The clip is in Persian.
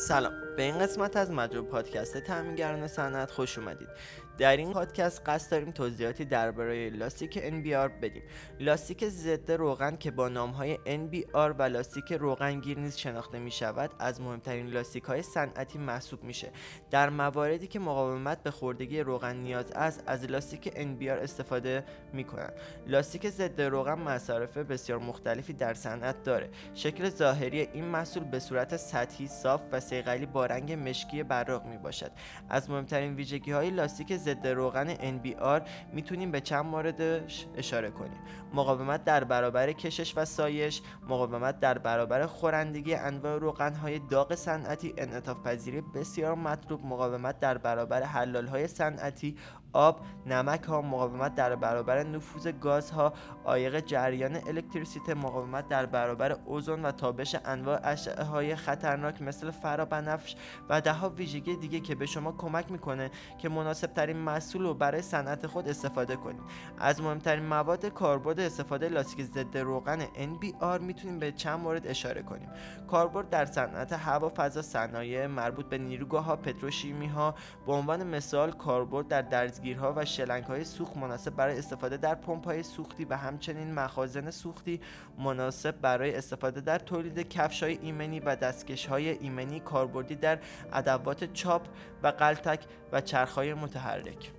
سلام. به این قسمت از مجموع پادکست تامینگران صنعت خوش اومدید. در این پادکست قصد داریم توضیحاتی درباره لاستیک NBR بدیم. لاستیک ضد روغن که با نامهای NBR و لاستیک روغنگیر نیز شناخته می شود از مهمترین لاستیک های صنعتی محسوب میشه. در مواردی که مقاومت به خوردگی روغن نیاز است از لاستیک NBR استفاده می کنند لاستیک ضد روغن مصارف بسیار مختلفی در صنعت داره. شکل ظاهری این محصول به صورت سطحی صاف و سیقلی با رنگ مشکی براق می باشد از مهمترین ویژگی های لاستیک ضد روغن NBR می‌تونیم به چند موردش اشاره کنیم. مقاومت در برابر کشش و سایش مقاومت در برابر خورندگی انواع روغن های داغ صنعتی انعطاف پذیری بسیار مطلوب مقاومت در برابر حلال های صنعتی آب نمک ها مقاومت در برابر نفوذ گازها عایق جریان الکتریسیته مقاومت در برابر اوزون و تابش انواع اشعه های خطرناک مثل فرابنفش و ده ویژگی دیگه که به شما کمک می‌کنه که مناسب ترین محصول رو برای صنعت خود استفاده کنید. از مهمترین مواد کاربرد استفاده لاستیک ضد روغن NBR می‌تونیم به چند مورد اشاره کنیم. کاربرد در صنعت هوا فضا صنایع مربوط به نیروگاه ها پتروشیمی ها به عنوان مثال کاربرد در درزگیرها و شلنگ های سوخت مناسب برای استفاده در پمپ های سوختی و همچنین مخازن سوختی مناسب برای استفاده در تولید کفش های ایمنی و دستکش های ایمنی کاربردی در ادوات چاپ و قلتک و چرخهای متحرک.